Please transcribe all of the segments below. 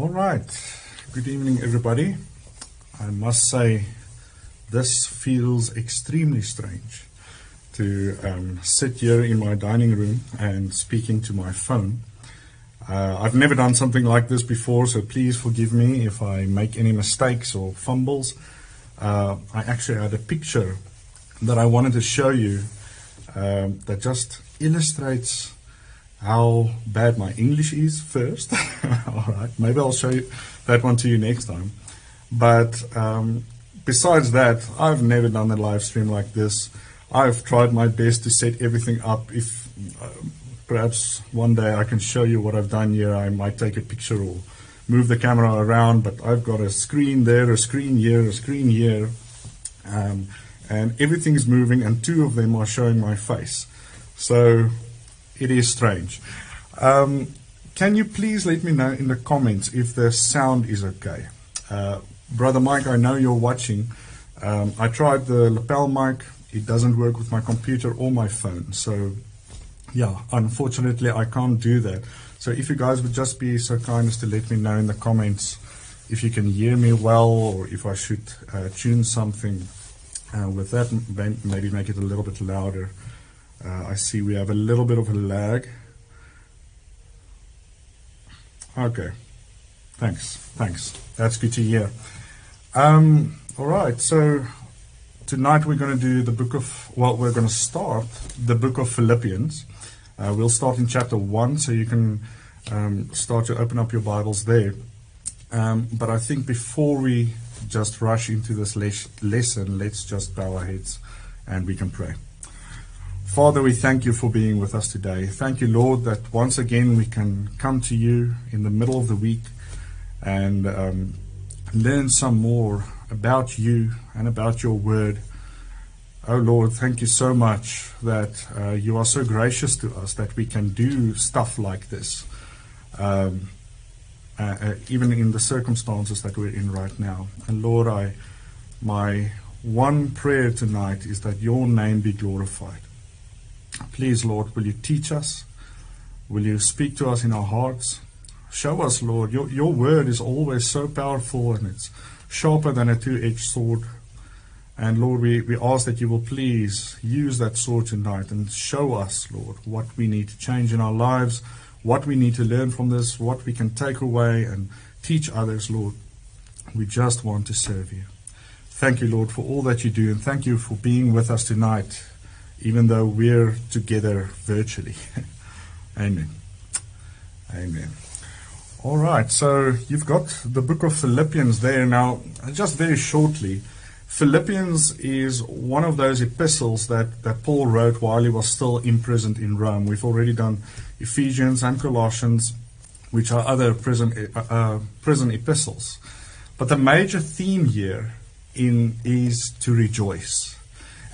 All right. Good evening, everybody. I must say, this feels extremely strange to um, sit here in my dining room and speaking to my phone. Uh, I've never done something like this before, so please forgive me if I make any mistakes or fumbles. Uh, I actually had a picture that I wanted to show you um, that just illustrates how bad my English is first. All right, maybe I'll show you that one to you next time. But um, besides that, I've never done a live stream like this. I've tried my best to set everything up. If uh, perhaps one day I can show you what I've done here, I might take a picture or move the camera around. But I've got a screen there, a screen here, a screen here, um, and everything's moving, and two of them are showing my face. So it is strange. Um, can you please let me know in the comments if the sound is okay? Uh, Brother Mike, I know you're watching. Um, I tried the lapel mic. It doesn't work with my computer or my phone. So, yeah, unfortunately, I can't do that. So, if you guys would just be so kind as to let me know in the comments if you can hear me well or if I should uh, tune something uh, with that, maybe make it a little bit louder. Uh, I see we have a little bit of a lag. Okay. Thanks. Thanks. That's good to hear. Um, all right. So tonight we're going to do the book of, well, we're going to start the book of Philippians. Uh, we'll start in chapter 1, so you can um, start to open up your Bibles there. Um, but I think before we just rush into this les- lesson, let's just bow our heads and we can pray. Father, we thank you for being with us today. Thank you, Lord, that once again we can come to you in the middle of the week and um, learn some more about you and about your word. Oh, Lord, thank you so much that uh, you are so gracious to us that we can do stuff like this, um, uh, uh, even in the circumstances that we're in right now. And Lord, I, my one prayer tonight is that your name be glorified. Please, Lord, will you teach us? Will you speak to us in our hearts? Show us, Lord. Your, your word is always so powerful and it's sharper than a two edged sword. And Lord, we, we ask that you will please use that sword tonight and show us, Lord, what we need to change in our lives, what we need to learn from this, what we can take away and teach others, Lord. We just want to serve you. Thank you, Lord, for all that you do, and thank you for being with us tonight even though we're together virtually. Amen. Amen. All right, so you've got the book of Philippians there. Now, just very shortly, Philippians is one of those epistles that, that Paul wrote while he was still imprisoned in Rome. We've already done Ephesians and Colossians, which are other prison, uh, uh, prison epistles. But the major theme here in is to rejoice.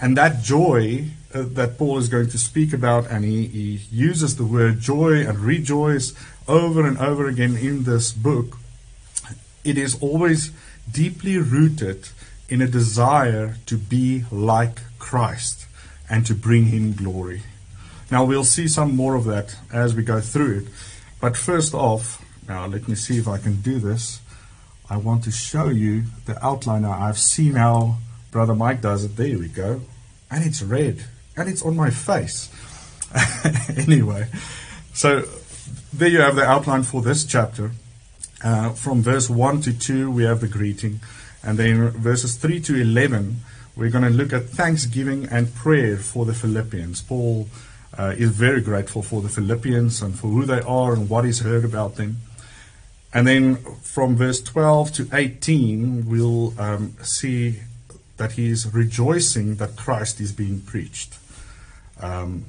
And that joy uh, that Paul is going to speak about, and he, he uses the word joy and rejoice over and over again in this book, it is always deeply rooted in a desire to be like Christ and to bring him glory. Now, we'll see some more of that as we go through it. But first off, now let me see if I can do this. I want to show you the outline. I've seen how Brother Mike does it. There we go. And it's red and it's on my face. anyway, so there you have the outline for this chapter. Uh, from verse 1 to 2, we have the greeting. And then verses 3 to 11, we're going to look at thanksgiving and prayer for the Philippians. Paul uh, is very grateful for the Philippians and for who they are and what he's heard about them. And then from verse 12 to 18, we'll um, see that he is rejoicing that Christ is being preached. Um,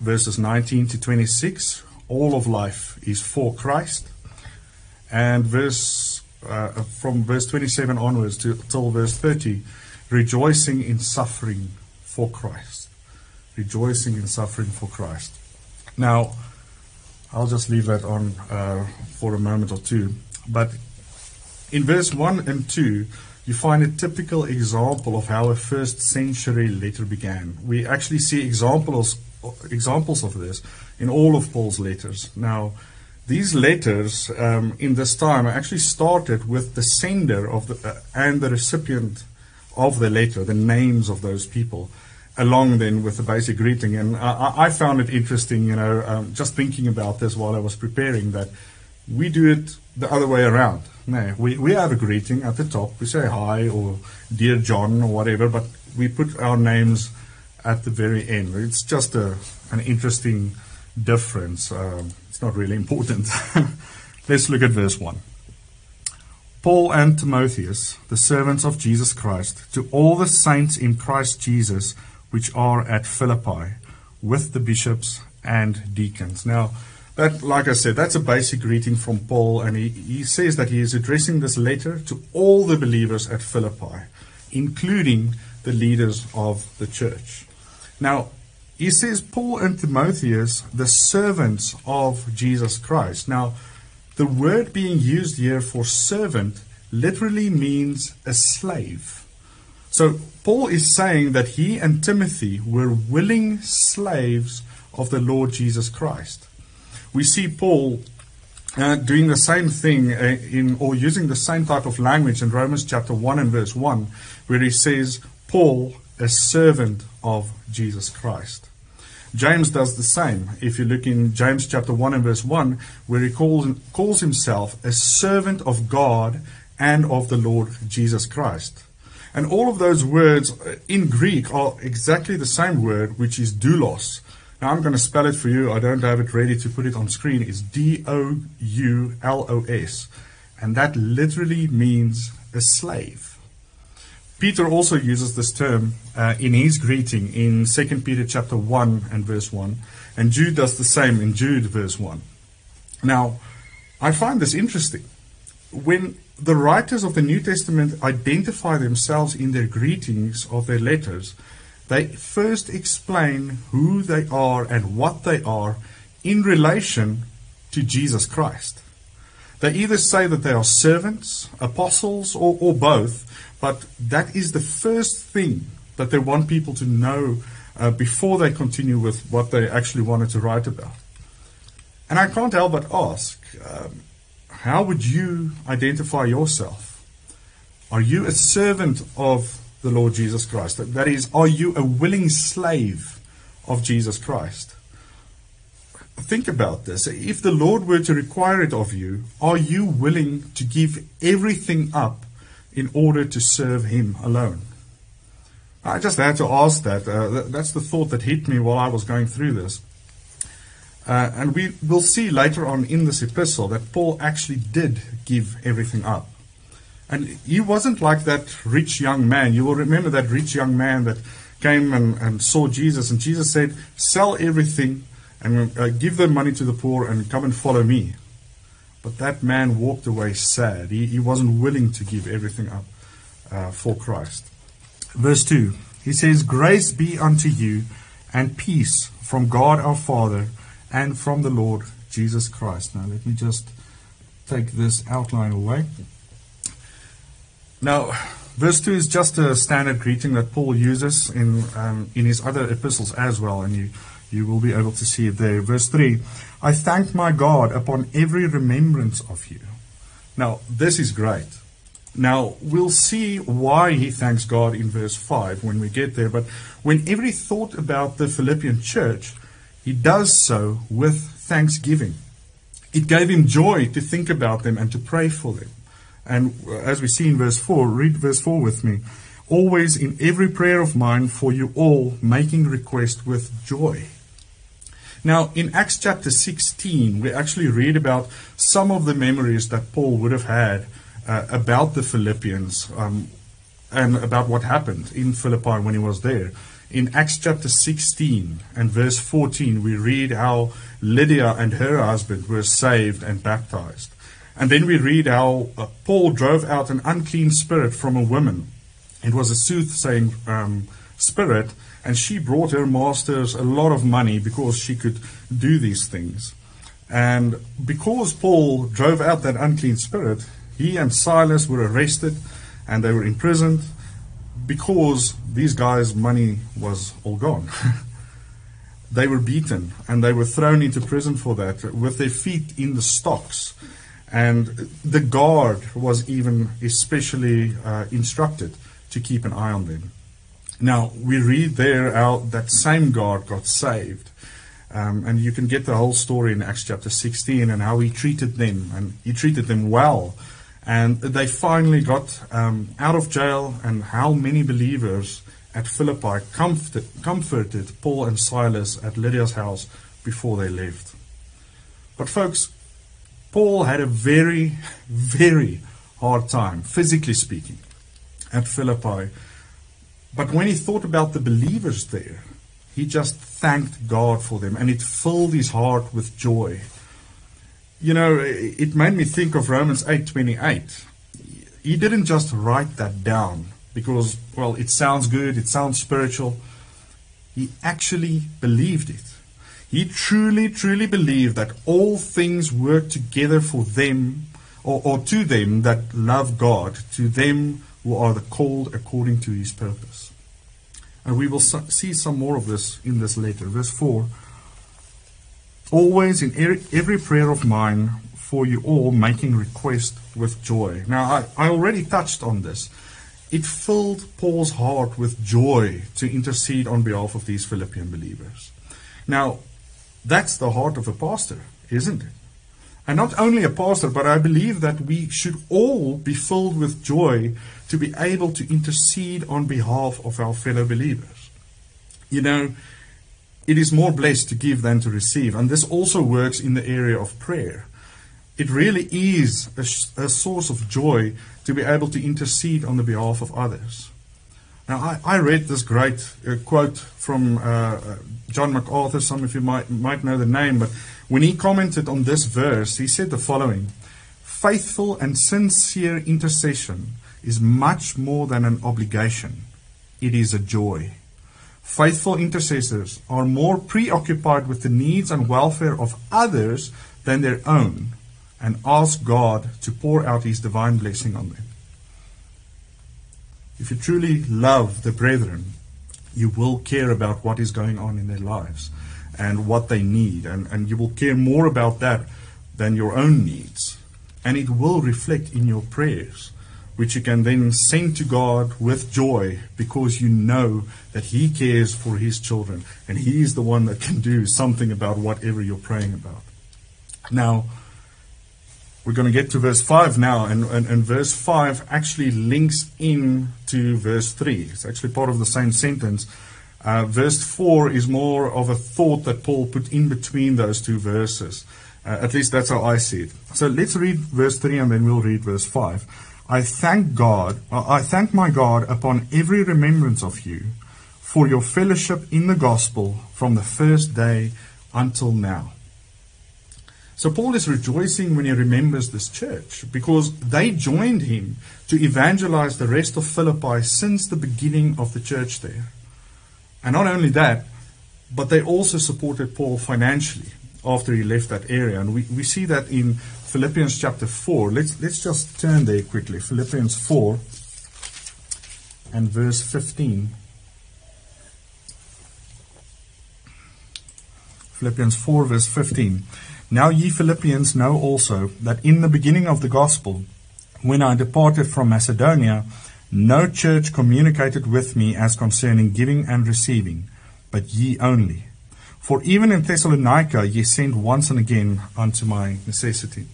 verses 19 to 26, all of life is for Christ. And verse uh, from verse 27 onwards to till verse 30, rejoicing in suffering for Christ. Rejoicing in suffering for Christ. Now, I'll just leave that on uh, for a moment or two. But in verse 1 and 2, you find a typical example of how a first century letter began. We actually see examples examples of this in all of Paul's letters. Now, these letters um, in this time actually started with the sender of the, uh, and the recipient of the letter, the names of those people, along then with the basic greeting. And I, I found it interesting, you know, um, just thinking about this while I was preparing that we do it the other way around. No, we, we have a greeting at the top. We say hi or dear John or whatever, but we put our names at the very end. It's just a, an interesting difference. Um, it's not really important. Let's look at verse 1. Paul and Timotheus, the servants of Jesus Christ, to all the saints in Christ Jesus which are at Philippi, with the bishops and deacons. Now, that, like I said, that's a basic greeting from Paul, and he, he says that he is addressing this letter to all the believers at Philippi, including the leaders of the church. Now, he says Paul and Timotheus, the servants of Jesus Christ. Now, the word being used here for servant literally means a slave. So, Paul is saying that he and Timothy were willing slaves of the Lord Jesus Christ. We see Paul uh, doing the same thing uh, in or using the same type of language in Romans chapter 1 and verse 1, where he says, Paul, a servant of Jesus Christ. James does the same. If you look in James chapter 1 and verse 1, where he calls, calls himself a servant of God and of the Lord Jesus Christ. And all of those words in Greek are exactly the same word, which is doulos. Now I'm going to spell it for you. I don't have it ready to put it on screen. It's D O U L O S. And that literally means a slave. Peter also uses this term uh, in his greeting in 2 Peter chapter 1 and verse 1, and Jude does the same in Jude verse 1. Now, I find this interesting. When the writers of the New Testament identify themselves in their greetings of their letters, they first explain who they are and what they are in relation to Jesus Christ. They either say that they are servants, apostles, or, or both, but that is the first thing that they want people to know uh, before they continue with what they actually wanted to write about. And I can't help but ask um, how would you identify yourself? Are you a servant of the Lord Jesus Christ? That is, are you a willing slave of Jesus Christ? Think about this. If the Lord were to require it of you, are you willing to give everything up in order to serve Him alone? I just had to ask that. Uh, that's the thought that hit me while I was going through this. Uh, and we will see later on in this epistle that Paul actually did give everything up. And he wasn't like that rich young man. You will remember that rich young man that came and, and saw Jesus, and Jesus said, Sell everything and uh, give the money to the poor and come and follow me. But that man walked away sad. He, he wasn't willing to give everything up uh, for Christ. Verse 2 He says, Grace be unto you and peace from God our Father and from the Lord Jesus Christ. Now, let me just take this outline away. Now, verse 2 is just a standard greeting that Paul uses in, um, in his other epistles as well, and you, you will be able to see it there. Verse 3 I thank my God upon every remembrance of you. Now, this is great. Now, we'll see why he thanks God in verse 5 when we get there, but whenever he thought about the Philippian church, he does so with thanksgiving. It gave him joy to think about them and to pray for them. And as we see in verse 4, read verse 4 with me. Always in every prayer of mine for you all, making request with joy. Now, in Acts chapter 16, we actually read about some of the memories that Paul would have had uh, about the Philippians um, and about what happened in Philippi when he was there. In Acts chapter 16 and verse 14, we read how Lydia and her husband were saved and baptized. And then we read how uh, Paul drove out an unclean spirit from a woman. It was a soothsaying um, spirit, and she brought her masters a lot of money because she could do these things. And because Paul drove out that unclean spirit, he and Silas were arrested and they were imprisoned because these guys' money was all gone. they were beaten and they were thrown into prison for that with their feet in the stocks. And the guard was even especially uh, instructed to keep an eye on them. Now, we read there out that same guard got saved. Um, and you can get the whole story in Acts chapter 16 and how he treated them. And he treated them well. And they finally got um, out of jail, and how many believers at Philippi comforted, comforted Paul and Silas at Lydia's house before they left. But, folks, Paul had a very, very hard time, physically speaking, at Philippi. But when he thought about the believers there, he just thanked God for them, and it filled his heart with joy. You know, it made me think of Romans 8:28. He didn't just write that down because, well, it sounds good, it sounds spiritual. He actually believed it. He truly, truly believed that all things work together for them or, or to them that love God, to them who are the called according to his purpose. And we will see some more of this in this letter. Verse 4 Always in every prayer of mine for you all, making request with joy. Now, I, I already touched on this. It filled Paul's heart with joy to intercede on behalf of these Philippian believers. Now, that's the heart of a pastor, isn't it? And not only a pastor, but I believe that we should all be filled with joy to be able to intercede on behalf of our fellow believers. You know, it is more blessed to give than to receive. And this also works in the area of prayer. It really is a, a source of joy to be able to intercede on the behalf of others. Now, I, I read this great uh, quote from uh, uh John MacArthur. Some of you might, might know the name, but when he commented on this verse, he said the following Faithful and sincere intercession is much more than an obligation, it is a joy. Faithful intercessors are more preoccupied with the needs and welfare of others than their own and ask God to pour out His divine blessing on them. If you truly love the brethren, you will care about what is going on in their lives and what they need, and, and you will care more about that than your own needs. And it will reflect in your prayers, which you can then send to God with joy because you know that He cares for His children and He is the one that can do something about whatever you're praying about. Now, we're going to get to verse 5 now, and, and, and, verse 5 actually links in to verse 3. It's actually part of the same sentence. Uh, verse 4 is more of a thought that Paul put in between those two verses. Uh, at least that's how I see it. So let's read verse 3 and then we'll read verse 5. I thank God, uh, I thank my God upon every remembrance of you for your fellowship in the gospel from the first day until now. So Paul is rejoicing when he remembers this church because they joined him to evangelize the rest of Philippi since the beginning of the church there. And not only that, but they also supported Paul financially after he left that area. And we, we see that in Philippians chapter 4. Let's, let's just turn there quickly. Philippians 4 and verse 15. Philippians 4, verse 15. Now ye Philippians know also that in the beginning of the gospel, when I departed from Macedonia, no church communicated with me as concerning giving and receiving, but ye only. For even in Thessalonica ye sent once and again unto my necessity.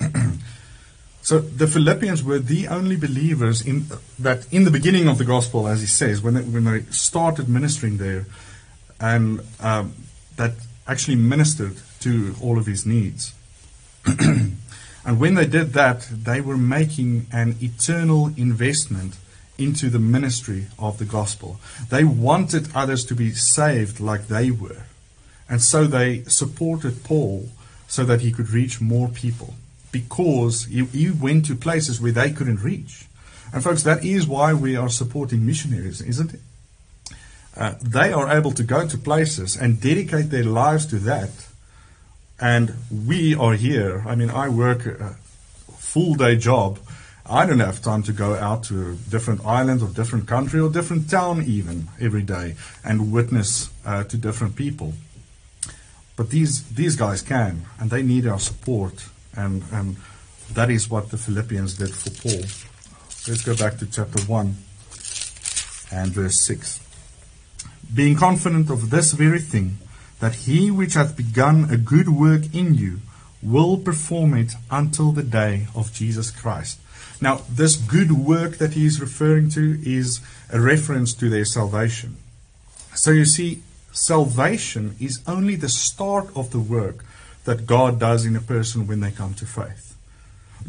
so the Philippians were the only believers in that in the beginning of the gospel, as he says, when they, when they started ministering there, and um, that actually ministered to all of his needs. and when they did that, they were making an eternal investment into the ministry of the gospel. They wanted others to be saved like they were. And so they supported Paul so that he could reach more people because he, he went to places where they couldn't reach. And folks, that is why we are supporting missionaries, isn't it? Uh, they are able to go to places and dedicate their lives to that and we are here. I mean, I work a full day job, I don't have time to go out to different island or different country or different town even every day and witness uh, to different people. But these these guys can, and they need our support, and and that is what the Philippians did for Paul. Let's go back to chapter one and verse six. Being confident of this very thing, that he which hath begun a good work in you will perform it until the day of Jesus Christ. Now, this good work that he is referring to is a reference to their salvation. So you see, salvation is only the start of the work that God does in a person when they come to faith.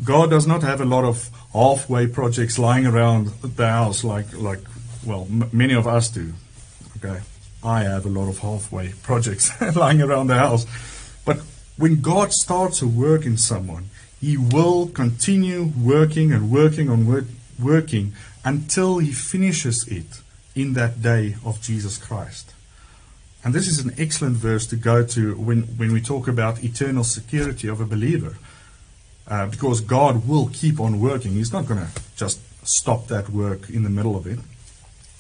God does not have a lot of halfway projects lying around the house like, like well, m- many of us do. Okay, I have a lot of halfway projects lying around the house. But when God starts a work in someone, he will continue working and working on work, working until he finishes it in that day of Jesus Christ. And this is an excellent verse to go to when, when we talk about eternal security of a believer. Uh, because God will keep on working. He's not going to just stop that work in the middle of it.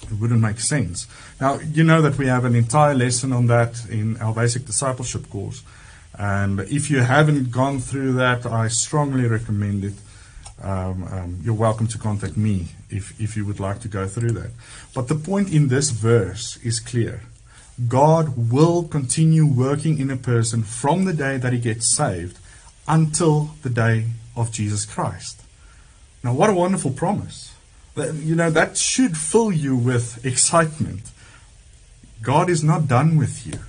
It wouldn't make sense. Now, you know that we have an entire lesson on that in our basic discipleship course. And if you haven't gone through that, I strongly recommend it. Um, um, you're welcome to contact me if, if you would like to go through that. But the point in this verse is clear. God will continue working in a person from the day that he gets saved until the day of Jesus Christ. Now, what a wonderful promise. You know, that should fill you with excitement. God is not done with you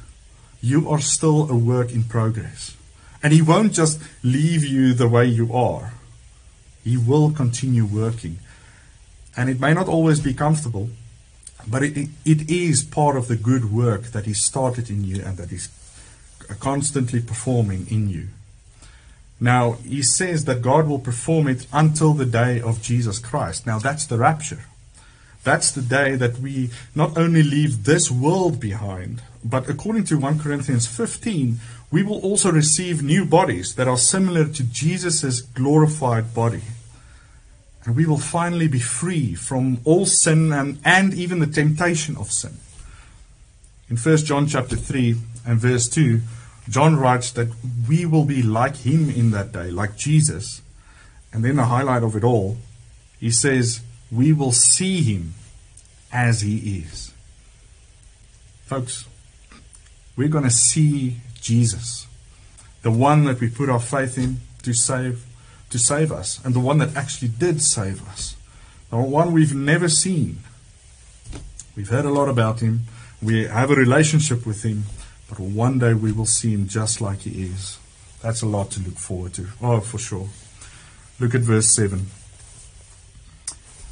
you are still a work in progress. And He won't just leave you the way you are, He will continue working. And it may not always be comfortable, but it, it is part of the good work that He started in you and that He's constantly performing in you. Now, He says that God will perform it until the day of Jesus Christ. Now, that's the rapture. That's the day that we not only leave this world behind, but according to 1 Corinthians 15, we will also receive new bodies that are similar to Jesus' glorified body. And we will finally be free from all sin and, and even the temptation of sin. In 1 John chapter 3 and verse 2, John writes that we will be like him in that day, like Jesus. And then the highlight of it all, he says, we will see him as he is. Folks, we're going to see Jesus, the one that we put our faith in to save, to save us, and the one that actually did save us, the one we've never seen. We've heard a lot about him. We have a relationship with him, but one day we will see him just like he is. That's a lot to look forward to. Oh, for sure. Look at verse 7.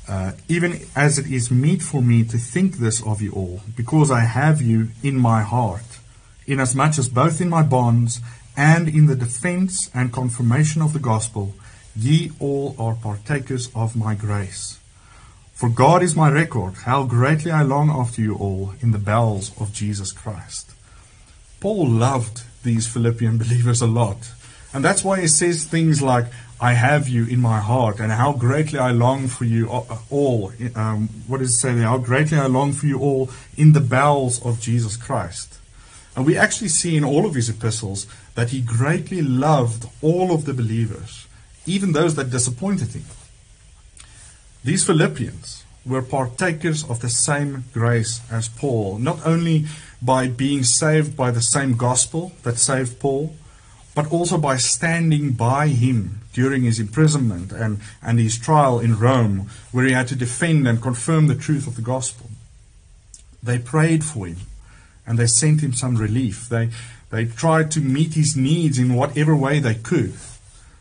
Uh, even as it is meet for me to think this of you all, because I have you in my heart, inasmuch as both in my bonds and in the defense and confirmation of the gospel, ye all are partakers of my grace. For God is my record, how greatly I long after you all in the bowels of Jesus Christ. Paul loved these Philippian believers a lot. And that's why he says things like, I have you in my heart, and how greatly I long for you all. Um, what does it say there? How greatly I long for you all in the bowels of Jesus Christ. And we actually see in all of his epistles that he greatly loved all of the believers, even those that disappointed him. These Philippians were partakers of the same grace as Paul, not only by being saved by the same gospel that saved Paul, but also by standing by him during his imprisonment and, and his trial in Rome, where he had to defend and confirm the truth of the gospel. They prayed for him and they sent him some relief. They, they tried to meet his needs in whatever way they could.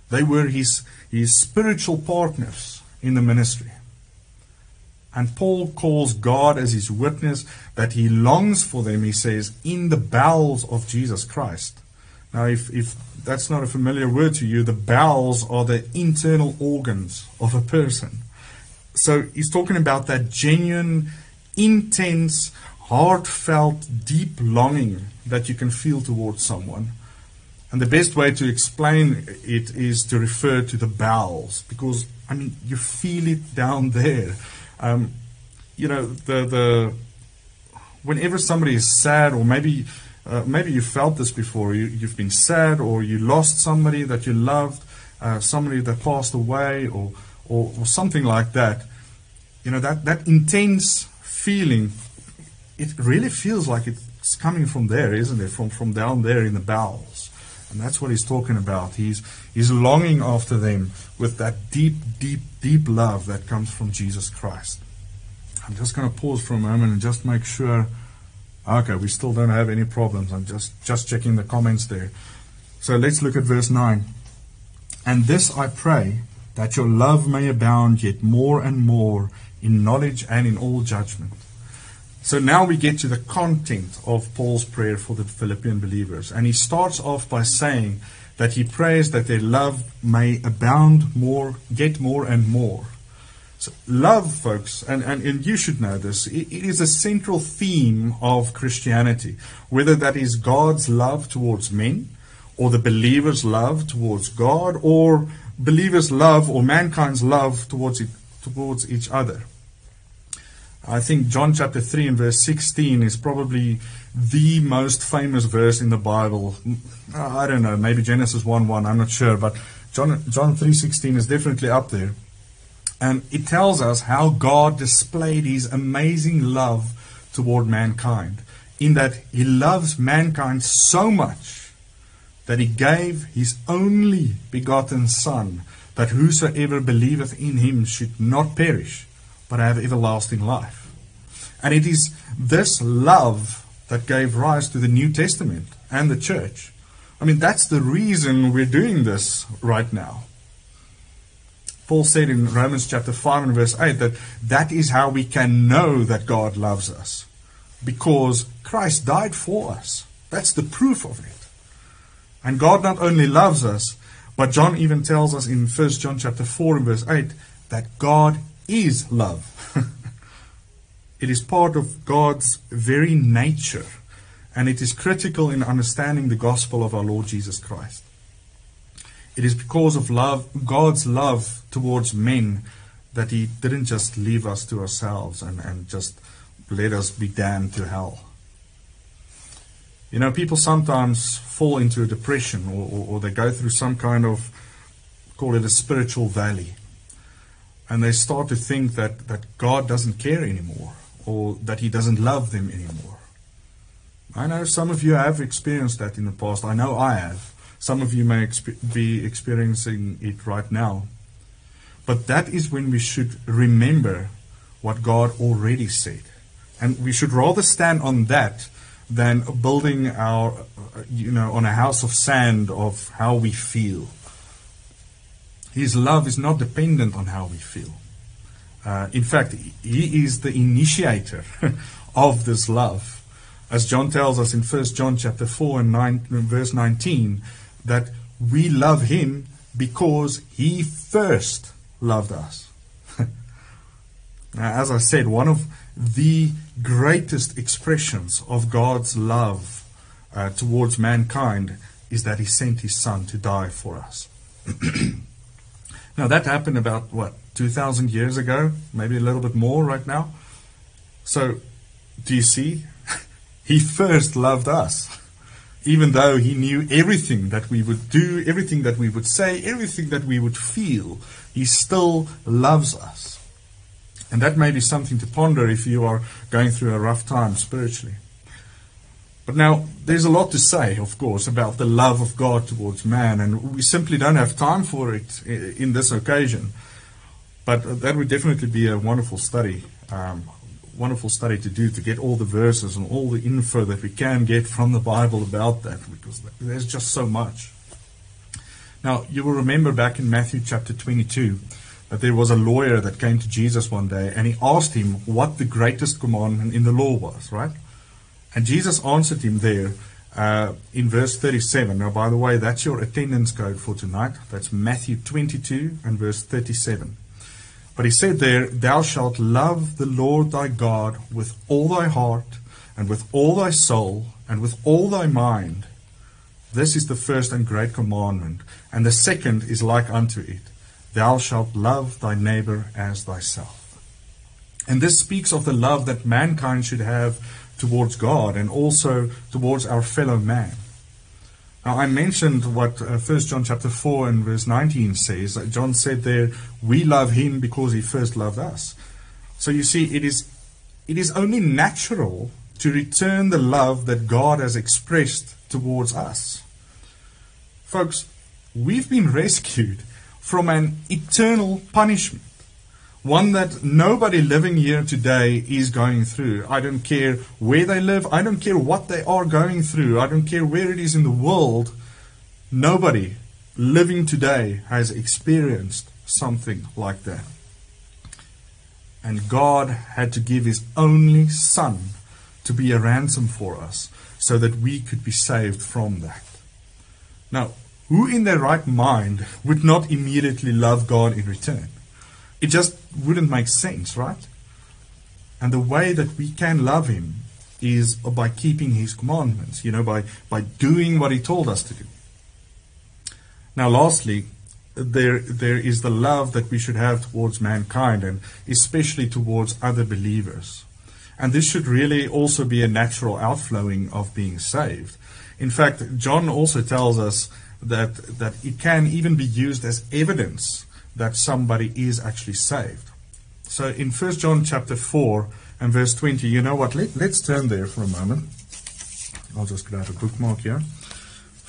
They were his, his spiritual partners in the ministry. And Paul calls God as his witness that he longs for them, he says, in the bowels of Jesus Christ. Now, if, if that's not a familiar word to you, the bowels are the internal organs of a person. So he's talking about that genuine, intense, heartfelt, deep longing that you can feel towards someone. And the best way to explain it is to refer to the bowels, because I mean, you feel it down there. Um, you know, the the whenever somebody is sad, or maybe uh, maybe you felt this before. You, you've been sad, or you lost somebody that you loved, uh, somebody that passed away, or, or or something like that. You know that that intense feeling. It really feels like it's coming from there, isn't it? From from down there in the bowels. And that's what he's talking about. He's, he's longing after them with that deep, deep, deep love that comes from Jesus Christ. I'm just going to pause for a moment and just make sure. Okay, we still don't have any problems. I'm just, just checking the comments there. So let's look at verse 9. And this I pray, that your love may abound yet more and more in knowledge and in all judgment so now we get to the content of Paul's prayer for the Philippian believers. And he starts off by saying that he prays that their love may abound more, get more and more. So love, folks, and, and, and you should know this, it, it is a central theme of Christianity. Whether that is God's love towards men, or the believer's love towards God, or believers' love or mankind's love towards, it, towards each other. I think John chapter 3 and verse 16 is probably the most famous verse in the Bible. I don't know, maybe Genesis 1 1, I'm not sure, but John, John 3.16 is definitely up there. And it tells us how God displayed his amazing love toward mankind, in that he loves mankind so much that he gave his only begotten Son, that whosoever believeth in him should not perish, but I have everlasting life. And it is this love that gave rise to the New Testament and the church. I mean, that's the reason we're doing this right now. Paul said in Romans chapter 5 and verse 8 that that is how we can know that God loves us. Because Christ died for us. That's the proof of it. And God not only loves us, but John even tells us in 1 John chapter 4 and verse 8 that God is love. it is part of God's very nature, and it is critical in understanding the gospel of our Lord Jesus Christ. It is because of love, God's love towards men, that He didn't just leave us to ourselves and, and just let us be damned to hell. You know, people sometimes fall into a depression or, or, or they go through some kind of, call it a spiritual valley and they start to think that, that God doesn't care anymore or that He doesn't love them anymore. I know some of you have experienced that in the past. I know I have. Some of you may exp- be experiencing it right now. But that is when we should remember what God already said. And we should rather stand on that than building our, uh, you know, on a house of sand of how we feel. His love is not dependent on how we feel. Uh, in fact, He is the initiator of this love. As John tells us in 1 John chapter 4 and 9, verse 19, that we love Him because He first loved us. now, as I said, one of the greatest expressions of God's love uh, towards mankind is that He sent His Son to die for us. Now, that happened about, what, 2,000 years ago? Maybe a little bit more right now? So, do you see? he first loved us. Even though he knew everything that we would do, everything that we would say, everything that we would feel, he still loves us. And that may be something to ponder if you are going through a rough time spiritually. But now, there's a lot to say, of course, about the love of God towards man, and we simply don't have time for it in this occasion. But that would definitely be a wonderful study, um, wonderful study to do to get all the verses and all the info that we can get from the Bible about that, because there's just so much. Now, you will remember back in Matthew chapter 22 that there was a lawyer that came to Jesus one day, and he asked him what the greatest commandment in the law was, right? And Jesus answered him there uh, in verse 37. Now, by the way, that's your attendance code for tonight. That's Matthew 22 and verse 37. But he said there, Thou shalt love the Lord thy God with all thy heart, and with all thy soul, and with all thy mind. This is the first and great commandment. And the second is like unto it. Thou shalt love thy neighbor as thyself. And this speaks of the love that mankind should have towards God and also towards our fellow man. Now, I mentioned what uh, 1 John chapter 4 and verse 19 says. John said there, We love him because he first loved us. So you see, it is, it is only natural to return the love that God has expressed towards us. Folks, we've been rescued from an eternal punishment one that nobody living here today is going through. I don't care where they live, I don't care what they are going through, I don't care where it is in the world. Nobody living today has experienced something like that. And God had to give His only Son to be a ransom for us so that we could be saved from that. Now, who in their right mind would not immediately love God in return? It just wouldn't make sense, right? And the way that we can love him is by keeping his commandments, you know, by, by doing what he told us to do. Now, lastly, there, there is the love that we should have towards mankind and especially towards other believers. And this should really also be a natural outflowing of being saved. In fact, John also tells us that, that it can even be used as evidence that somebody is actually saved. So in 1 John chapter 4 and verse 20, you know what? Let, let's turn there for a moment. I'll just grab a bookmark here.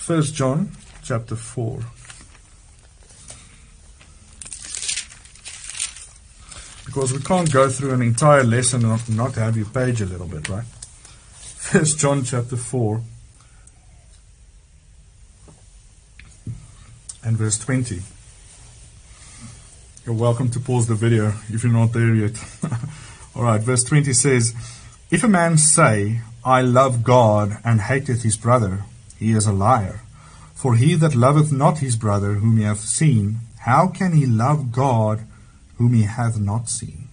1 John chapter 4. Because we can't go through an entire lesson and not have you page a little bit, right? 1 John chapter 4 and verse 20. You're welcome to pause the video if you're not there yet. All right, verse 20 says, If a man say, I love God, and hateth his brother, he is a liar. For he that loveth not his brother whom he hath seen, how can he love God whom he hath not seen?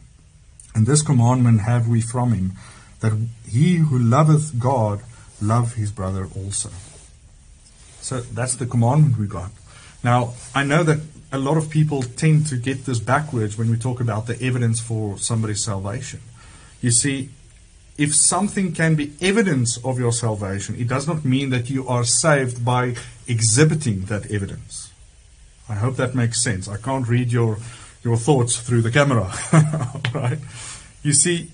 And this commandment have we from him, that he who loveth God love his brother also. So that's the commandment we got. Now, I know that a lot of people tend to get this backwards when we talk about the evidence for somebody's salvation. You see, if something can be evidence of your salvation, it does not mean that you are saved by exhibiting that evidence. I hope that makes sense. I can't read your, your thoughts through the camera. right? You see,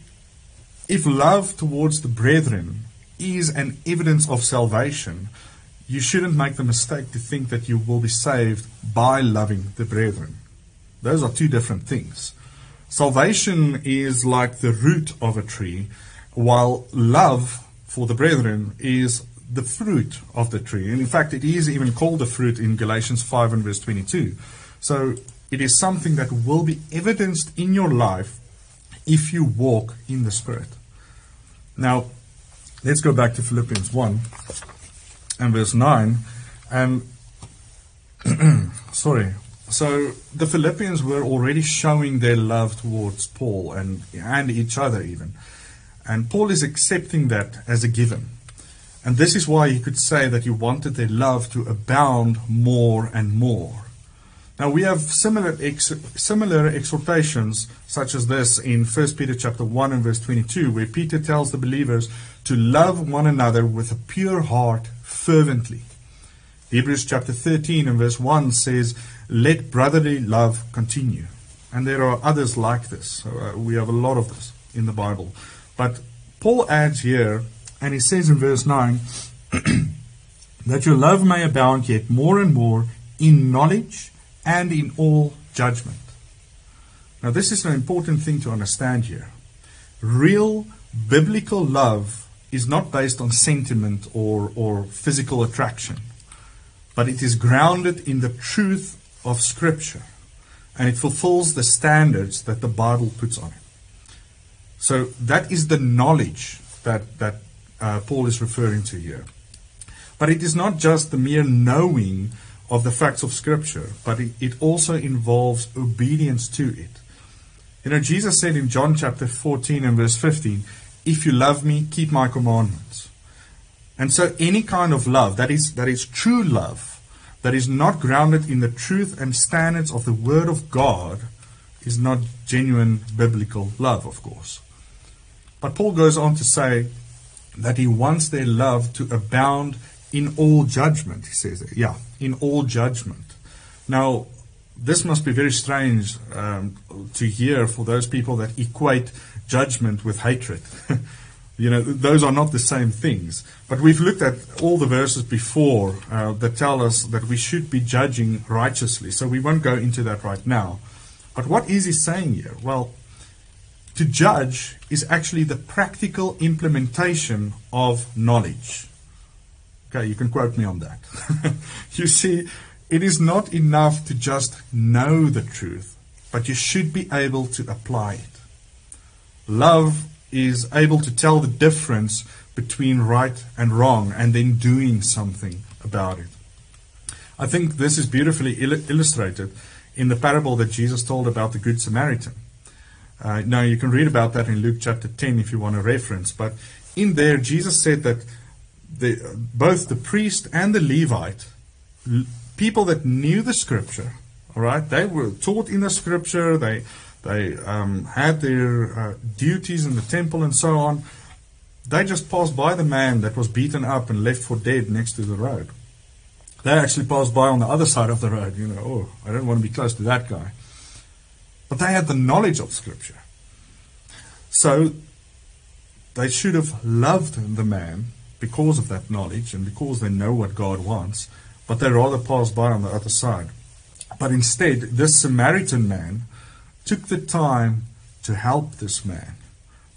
if love towards the brethren is an evidence of salvation, you shouldn't make the mistake to think that you will be saved by loving the brethren. Those are two different things. Salvation is like the root of a tree, while love for the brethren is the fruit of the tree. And in fact, it is even called the fruit in Galatians 5 and verse 22. So it is something that will be evidenced in your life if you walk in the Spirit. Now, let's go back to Philippians 1 and verse 9. And sorry. So the Philippians were already showing their love towards Paul and, and each other, even. And Paul is accepting that as a given. And this is why he could say that he wanted their love to abound more and more. Now we have similar ex- similar exhortations such as this in 1 Peter chapter 1 and verse 22 where Peter tells the believers to love one another with a pure heart fervently. Hebrews chapter 13 and verse 1 says, Let brotherly love continue. And there are others like this. Uh, we have a lot of this in the Bible. But Paul adds here, and he says in verse 9, that your love may abound yet more and more in knowledge and in all judgment. Now, this is an important thing to understand here. Real biblical love is not based on sentiment or, or physical attraction, but it is grounded in the truth of Scripture and it fulfills the standards that the Bible puts on it. So that is the knowledge that, that uh, Paul is referring to here. But it is not just the mere knowing of the facts of Scripture, but it, it also involves obedience to it. You know, Jesus said in John chapter 14 and verse 15, if you love me, keep my commandments. And so any kind of love, that is, that is true love, that is not grounded in the truth and standards of the Word of God is not genuine biblical love, of course. But Paul goes on to say that he wants their love to abound in all judgment, he says. Yeah, in all judgment. Now, this must be very strange um, to hear for those people that equate judgment with hatred. you know, those are not the same things. But we've looked at all the verses before uh, that tell us that we should be judging righteously. So we won't go into that right now. But what is he saying here? Well, to judge is actually the practical implementation of knowledge. Okay, you can quote me on that. you see, it is not enough to just know the truth, but you should be able to apply it. Love is able to tell the difference between right and wrong and then doing something about it. I think this is beautifully il- illustrated in the parable that Jesus told about the Good Samaritan. Uh, now, you can read about that in Luke chapter 10 if you want a reference, but in there, Jesus said that the, both the priest and the Levite, people that knew the scripture, all right, they were taught in the scripture, they they um, had their uh, duties in the temple and so on. They just passed by the man that was beaten up and left for dead next to the road. They actually passed by on the other side of the road. You know, oh, I don't want to be close to that guy. But they had the knowledge of Scripture. So they should have loved the man because of that knowledge and because they know what God wants, but they rather passed by on the other side. But instead, this Samaritan man took the time to help this man.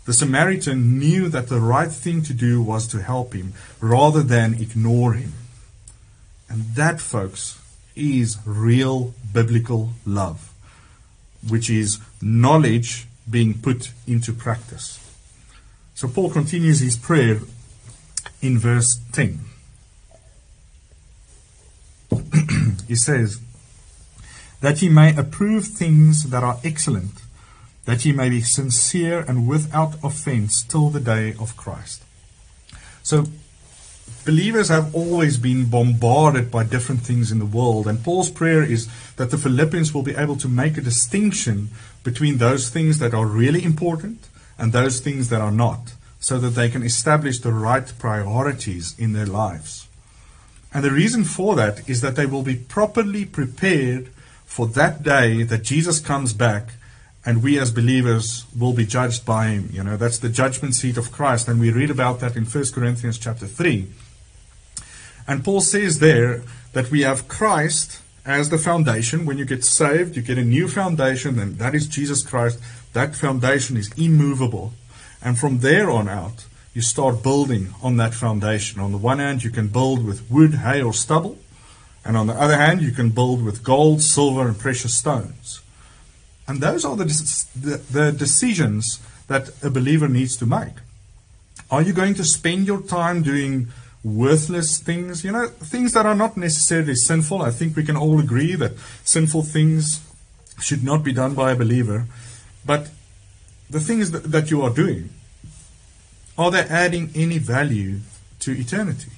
The Samaritan knew that the right thing to do was to help him rather than ignore him. And that, folks, is real biblical love, which is knowledge being put into practice. So Paul continues his prayer in verse 10. he says, that ye may approve things that are excellent, that ye may be sincere and without offense till the day of Christ. So, believers have always been bombarded by different things in the world, and Paul's prayer is that the Philippians will be able to make a distinction between those things that are really important and those things that are not, so that they can establish the right priorities in their lives. And the reason for that is that they will be properly prepared for that day that Jesus comes back and we as believers will be judged by him. You know, that's the judgment seat of Christ. And we read about that in 1 Corinthians chapter 3. And Paul says there that we have Christ as the foundation. When you get saved, you get a new foundation, and that is Jesus Christ. That foundation is immovable. And from there on out, you start building on that foundation. On the one hand, you can build with wood, hay, or stubble. And on the other hand, you can build with gold, silver, and precious stones. And those are the, the, the, decisions that a believer needs to make. Are you going to spend your time doing worthless things? You know, things that are not necessarily sinful. I think we can all agree that sinful things should not be done by a believer. But the things that, that you are doing, are they adding any value to eternity?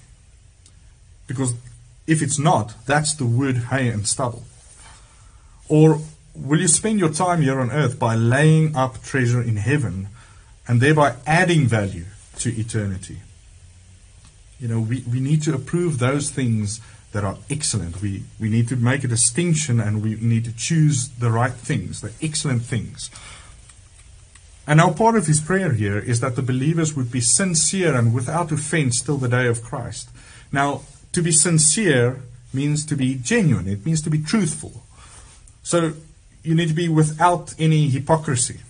Because if it's not, that's the wood, hay, and stubble. Or will you spend your time here on earth by laying up treasure in heaven and thereby adding value to eternity? You know, we, we need to approve those things that are excellent. We, we need to make a distinction and we need to choose the right things, the excellent things. And now, part of his prayer here is that the believers would be sincere and without offense till the day of Christ. Now, to be sincere means to be genuine, it means to be truthful. So you need to be without any hypocrisy.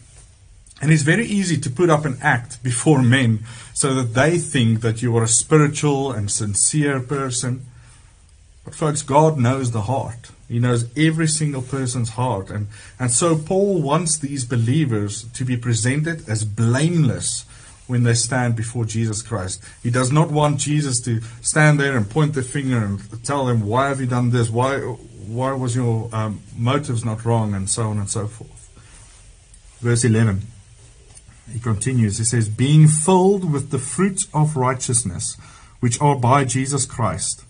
And it's very easy to put up an act before men so that they think that you are a spiritual and sincere person. But, folks, God knows the heart. He knows every single person's heart. And, and so Paul wants these believers to be presented as blameless when they stand before Jesus Christ. He does not want Jesus to stand there and point the finger and tell them, Why have you done this? Why, why was your um, motives not wrong? And so on and so forth. Verse 11. He continues. He says, Being filled with the fruits of righteousness, which are by Jesus Christ,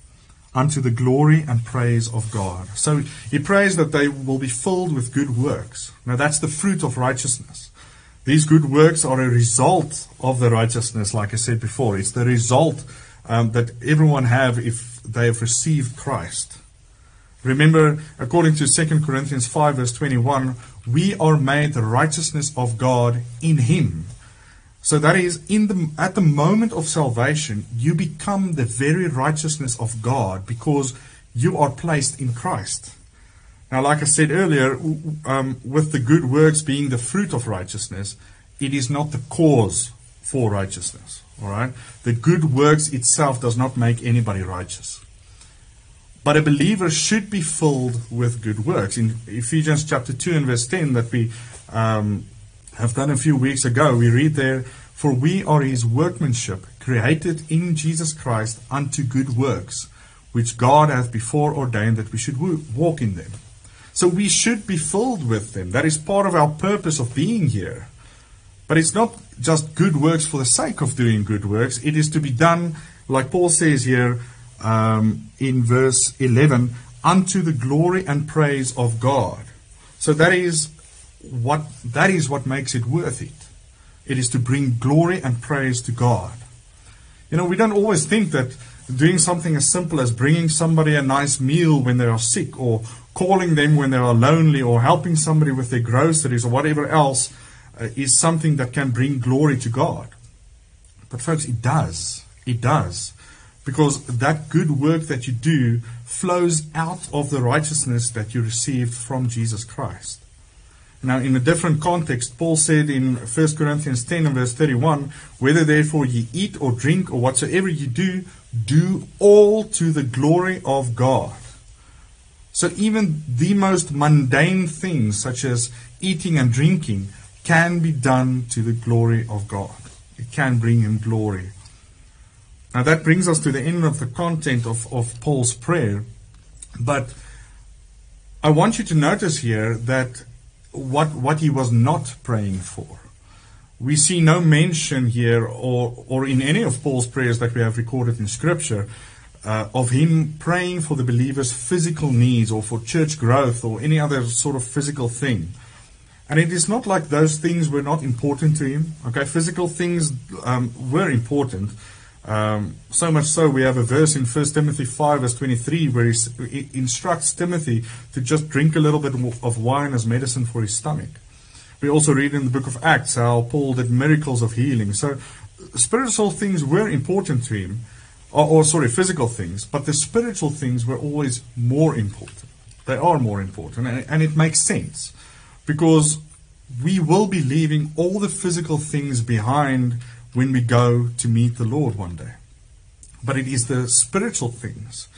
unto the glory and praise of God. So he prays that they will be filled with good works. Now that's the fruit of righteousness. These good works are a result of the righteousness, like I said before. It's the result um, that everyone have if they have received Christ. Remember, according to 2 Corinthians 5, verse 21, we are made the righteousness of God in Him. So that is, in the, at the moment of salvation, you become the very righteousness of God because you are placed in Christ. Now, like I said earlier, um, with the good works being the fruit of righteousness, it is not the cause for righteousness. All right? The good works itself does not make anybody righteous. But a believer should be filled with good works. In Ephesians chapter 2 and verse 10, that we um, have done a few weeks ago, we read there, For we are his workmanship, created in Jesus Christ unto good works, which God hath before ordained that we should walk in them. So we should be filled with them. That is part of our purpose of being here. But it's not just good works for the sake of doing good works. It is to be done, like Paul says here, um, in verse 11, unto the glory and praise of God. So that is what that is what makes it worth it. It is to bring glory and praise to God. You know, we don't always think that doing something as simple as bringing somebody a nice meal when they are sick, or calling them when they are lonely, or helping somebody with their groceries, or whatever else, uh, is something that can bring glory to God. But, folks, it does. It does because that good work that you do flows out of the righteousness that you received from Jesus Christ. Now, in a different context, Paul said in 1 Corinthians 10 and verse 31 Whether therefore ye eat or drink or whatsoever ye do, do all to the glory of God. So, even the most mundane things, such as eating and drinking, can be done to the glory of God. It can bring Him glory. Now that brings us to the end of the content of, of Paul's prayer. But I want you to notice here that what, what he was not praying for. We see no mention here or, or in any of Paul's prayers that we have recorded in Scripture uh, of him praying for the believer's physical needs or for church growth or any other sort of physical thing. And it is not like those things were not important to him. Okay, physical things um, were important, um, so much so, we have a verse in 1 Timothy 5, verse 23, where he instructs Timothy to just drink a little bit of wine as medicine for his stomach. We also read in the book of Acts how Paul did miracles of healing. So, spiritual things were important to him, or, or sorry, physical things, but the spiritual things were always more important. They are more important, and, and it makes sense because we will be leaving all the physical things behind when we go to meet the Lord one day. But it is the spiritual things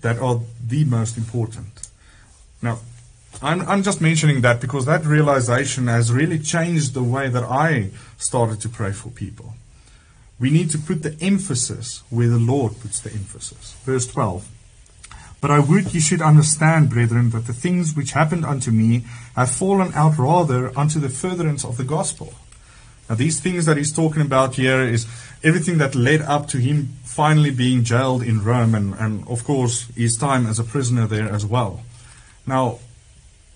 that are the most important. Now, I'm, I'm just mentioning that because that realization has really changed the way that I started to pray for people. We need to put the emphasis where the Lord puts the emphasis. Verse 12. But I would ye should understand, brethren, that the things which happened unto me have fallen out rather unto the furtherance of the gospel now, these things that he's talking about here is everything that led up to him finally being jailed in Rome and, and of course, his time as a prisoner there as well. Now,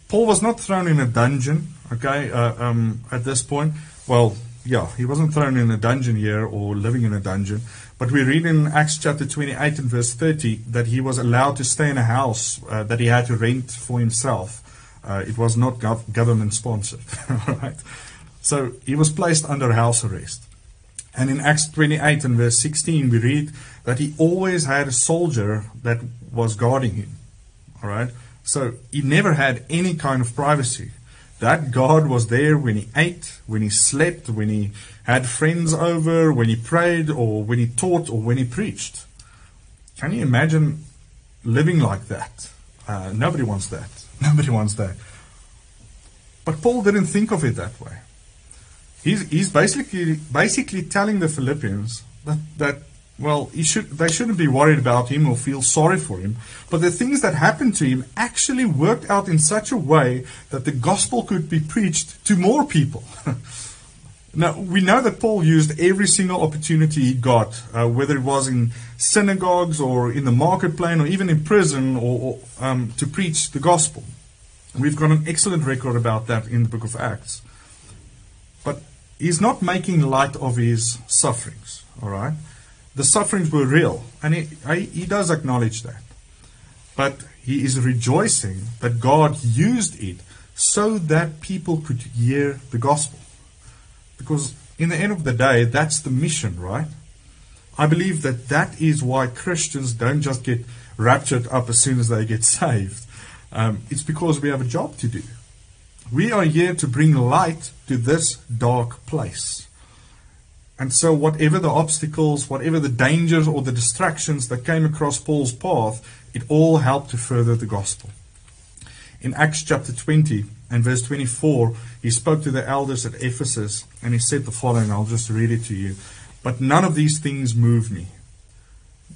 Paul was not thrown in a dungeon, okay, uh, um, at this point. Well, yeah, he wasn't thrown in a dungeon here or living in a dungeon. But we read in Acts chapter 28 and verse 30 that he was allowed to stay in a house uh, that he had to rent for himself. Uh, it was not gov- government sponsored. right? So he was placed under house arrest. And in Acts 28 and verse 16, we read that he always had a soldier that was guarding him. All right? So he never had any kind of privacy. That God was there when he ate, when he slept, when he had friends over, when he prayed, or when he taught, or when he preached. Can you imagine living like that? Uh, nobody wants that. Nobody wants that. But Paul didn't think of it that way. He's, he's basically basically telling the Philippians that, that well, should, they shouldn't be worried about him or feel sorry for him. But the things that happened to him actually worked out in such a way that the gospel could be preached to more people. Now, we know that Paul used every single opportunity he got, uh, whether it was in synagogues or in the marketplace or even in prison, or, or um, to preach the gospel. We've got an excellent record about that in the book of Acts. But he's not making light of his sufferings, all right? The sufferings were real, and he, he does acknowledge that. But he is rejoicing that God used it so that people could hear the gospel. Because in the end of the day, that's the mission, right? I believe that that is why Christians don't just get raptured up as soon as they get saved. Um, it's because we have a job to do. We are here to bring light to this dark place. And so, whatever the obstacles, whatever the dangers or the distractions that came across Paul's path, it all helped to further the gospel. In Acts chapter 20 and verse 24, he spoke to the elders at Ephesus and he said the following I'll just read it to you. But none of these things move me.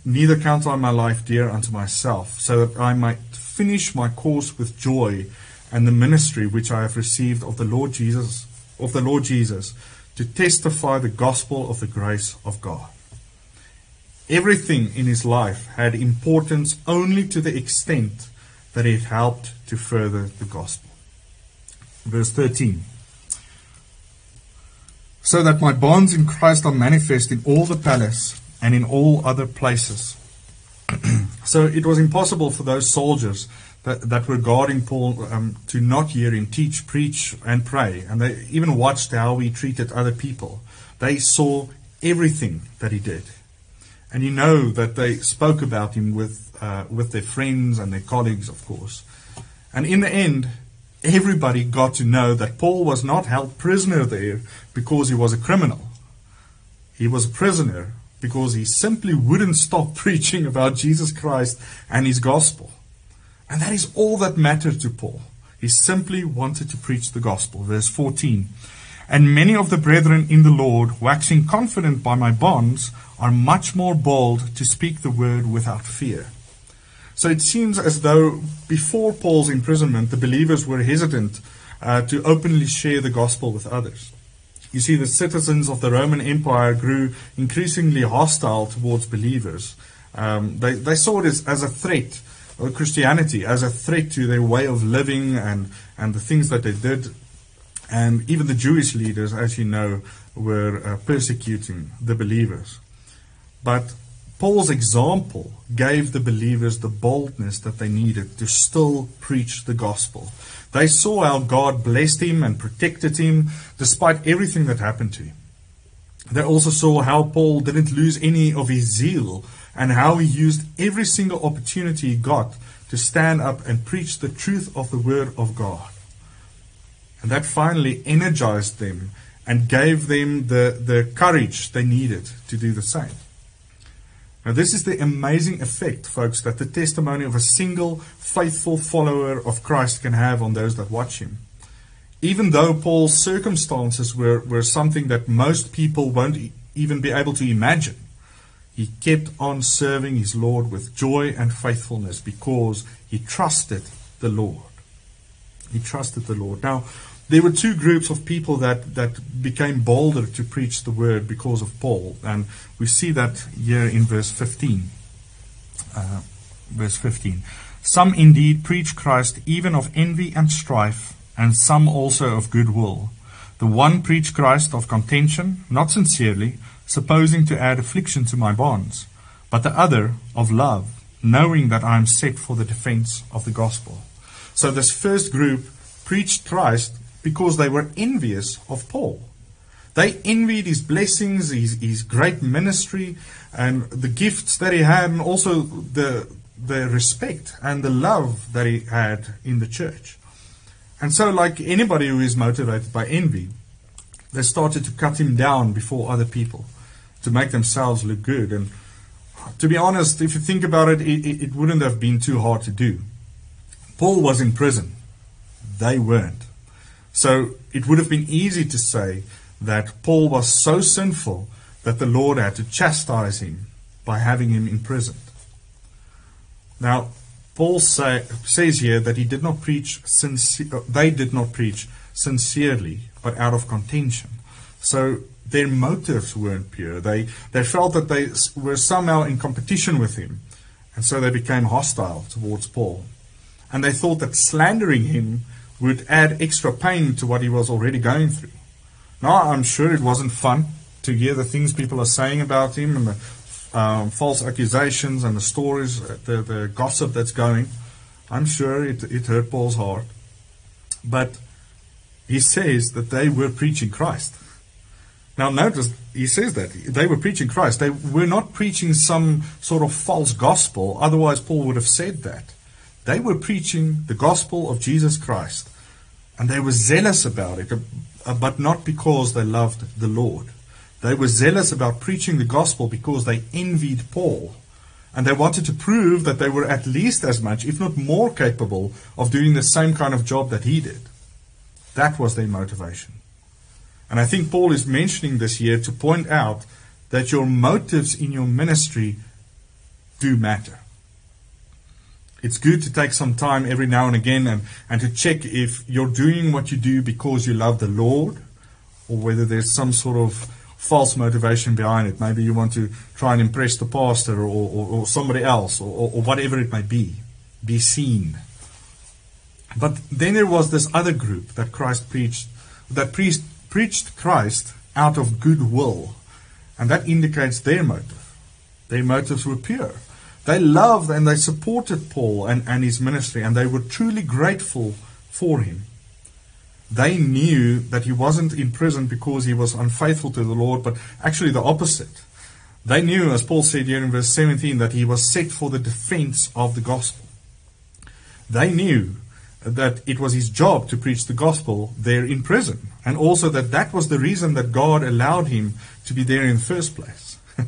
Neither count I my life dear unto myself, so that I might finish my course with joy and the ministry which I have received of the Lord Jesus of the Lord Jesus to testify the gospel of the grace of God. Everything in his life had importance only to the extent that it helped to further the gospel. Verse 13. So that my bonds in Christ are manifest in all the palace and in all other places. so it was impossible for those soldiers that, that were guarding Paul um, to not hear him teach, preach, and pray. And they even watched how he treated other people. They saw everything that he did. And you know that they spoke about him with, uh, with their friends and their colleagues, of course. And in the end, everybody got to know that Paul was not held prisoner there because he was a criminal. He was a prisoner because he simply wouldn't stop preaching about Jesus Christ and his gospel. And that is all that mattered to Paul. He simply wanted to preach the gospel. Verse 14. And many of the brethren in the Lord, waxing confident by my bonds, are much more bold to speak the word without fear. So it seems as though before Paul's imprisonment, the believers were hesitant uh, to openly share the gospel with others. You see, the citizens of the Roman Empire grew increasingly hostile towards believers. Um, they, they saw it as, as a threat Christianity as a threat to their way of living and, and the things that they did. And even the Jewish leaders, as you know, were uh, persecuting the believers. But Paul's example gave the believers the boldness that they needed to still preach the gospel. They saw how God blessed him and protected him despite everything that happened to him. They also saw how Paul didn't lose any of his zeal and how he used every single opportunity he got to stand up and preach the truth of the Word of God. And that finally energized them and gave them the, the courage they needed to do the same. Now, this is the amazing effect, folks, that the testimony of a single faithful follower of Christ can have on those that watch him. Even though Paul's circumstances were, were something that most people won't even be able to imagine, he kept on serving his Lord with joy and faithfulness because he trusted the Lord. He trusted the Lord. Now, there were two groups of people that, that became bolder to preach the word because of Paul. And we see that here in verse 15. Uh, verse 15. Some indeed preach Christ even of envy and strife, and some also of goodwill. The one preach Christ of contention, not sincerely, supposing to add affliction to my bonds, but the other of love, knowing that I am set for the defense of the gospel. So this first group preached Christ because they were envious of Paul. They envied his blessings, his, his great ministry, and the gifts that he had, and also the, the respect and the love that he had in the church. And so, like anybody who is motivated by envy, they started to cut him down before other people to make themselves look good. And to be honest, if you think about it, it, it wouldn't have been too hard to do. Paul was in prison, they weren't. So it would have been easy to say that Paul was so sinful that the Lord had to chastise him by having him imprisoned. Now, Paul say, says here that he did not preach sincere, uh, they did not preach sincerely, but out of contention. So their motives weren't pure. They, they felt that they were somehow in competition with him. And so they became hostile towards Paul. And they thought that slandering him would add extra pain to what he was already going through. Now, I'm sure it wasn't fun to hear the things people are saying about him and the um, false accusations and the stories, uh, the, the gossip that's going. I'm sure it, it hurt Paul's heart. But he says that they were preaching Christ. Now, notice he says that they were preaching Christ. They were not preaching some sort of false gospel, otherwise, Paul would have said that. They were preaching the gospel of Jesus Christ, and they were zealous about it, uh, but not because they loved the Lord. They were zealous about preaching the gospel because they envied Paul. And they wanted to prove that they were at least as much, if not more, capable of doing the same kind of job that he did. That was their motivation. And I think Paul is mentioning this here to point out that your motives in your ministry do matter. It's good to take some time every now and again and, and to check if you're doing what you do because you love the Lord or whether there's some sort of false motivation behind it. Maybe you want to try and impress the pastor or, or, or somebody else or, or whatever it may be. Be seen. But then there was this other group that Christ preached, that priest preached Christ out of goodwill. And that indicates their motive. Their motives were pure. They loved and they supported Paul and, and his ministry, and they were truly grateful for him they knew that he wasn't in prison because he was unfaithful to the Lord, but actually the opposite. They knew, as Paul said here in verse 17, that he was set for the defense of the gospel. They knew that it was his job to preach the gospel there in prison, and also that that was the reason that God allowed him to be there in the first place.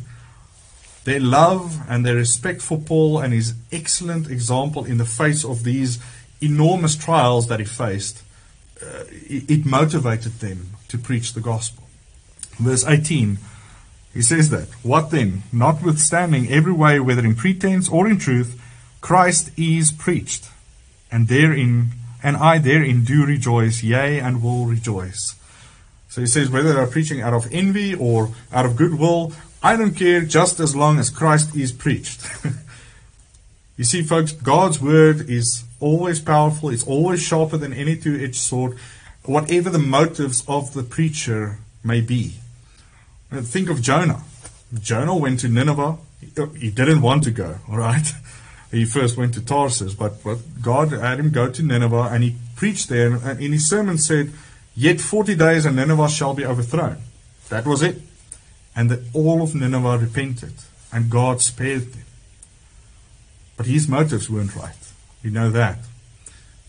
their love and their respect for Paul and his excellent example in the face of these enormous trials that he faced uh, it motivated them to preach the gospel. Verse 18, he says that, What then? Notwithstanding every way, whether in pretense or in truth, Christ is preached, and therein, and I therein do rejoice, yea, and will rejoice. So he says, whether they're preaching out of envy or out of goodwill, I don't care just as long as Christ is preached. you see, folks, God's word is always powerful, it's always sharper than any two edged sword, whatever the motives of the preacher may be. Think of Jonah. Jonah went to Nineveh. He didn't want to go, all right? He first went to Tarsus, but, but God had him go to Nineveh and he preached there. And in his sermon said, Yet 40 days and Nineveh shall be overthrown. That was it. And that all of Nineveh repented and God spared them. But his motives weren't right. You know that.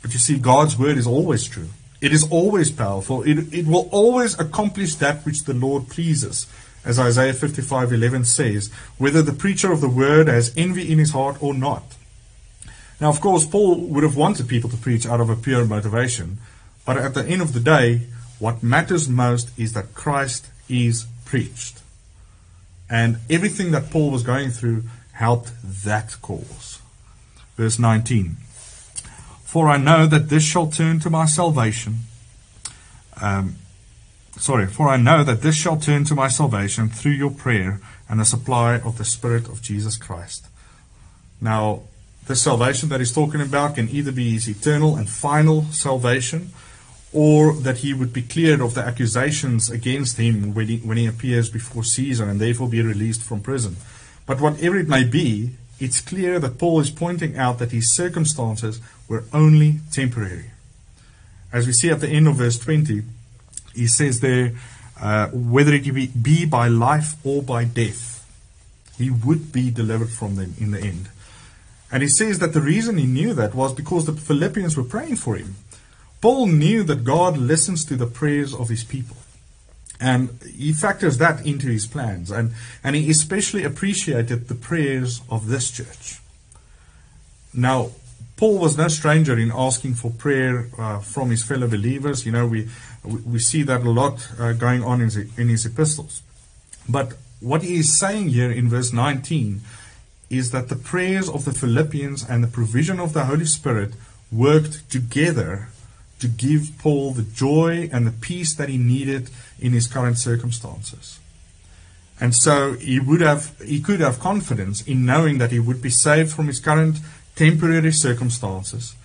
But you see, God's word is always true. It is always powerful. It, it will always accomplish that which the Lord pleases. As Isaiah 55:11 says, whether the preacher of the word has envy in his heart or not. Now, of course, Paul would have wanted people to preach out of a pure motivation, but at the end of the day, what matters most is that Christ is preached. And everything that Paul was going through helped that cause. Verse 19. For I know that this shall turn to my salvation. Um, sorry, for I know that this shall turn to my salvation through your prayer and the supply of the Spirit of Jesus Christ. Now, the salvation that he's talking about can either be his eternal and final salvation, or that he would be cleared of the accusations against him when he, when he appears before Caesar and therefore be released from prison. But whatever it may be, it's clear that Paul is pointing out that his circumstances were only temporary. As we see at the end of verse 20, he says there, uh, whether it be, be by life or by death, he would be delivered from them in the end. And he says that the reason he knew that was because the Philippians were praying for him. Paul knew that God listens to the prayers of his people. And he factors that into his plans. And, and he especially appreciated the prayers of this church. Now, Paul was no stranger in asking for prayer uh, from his fellow believers. You know, we, we see that a lot uh, going on in, in his epistles. But what he is saying here in verse 19 is that the prayers of the Philippians and the provision of the Holy Spirit worked together to give Paul the joy and the peace that he needed in his current circumstances. And so he would have he could have confidence in knowing that he would be saved from his current temporary circumstances,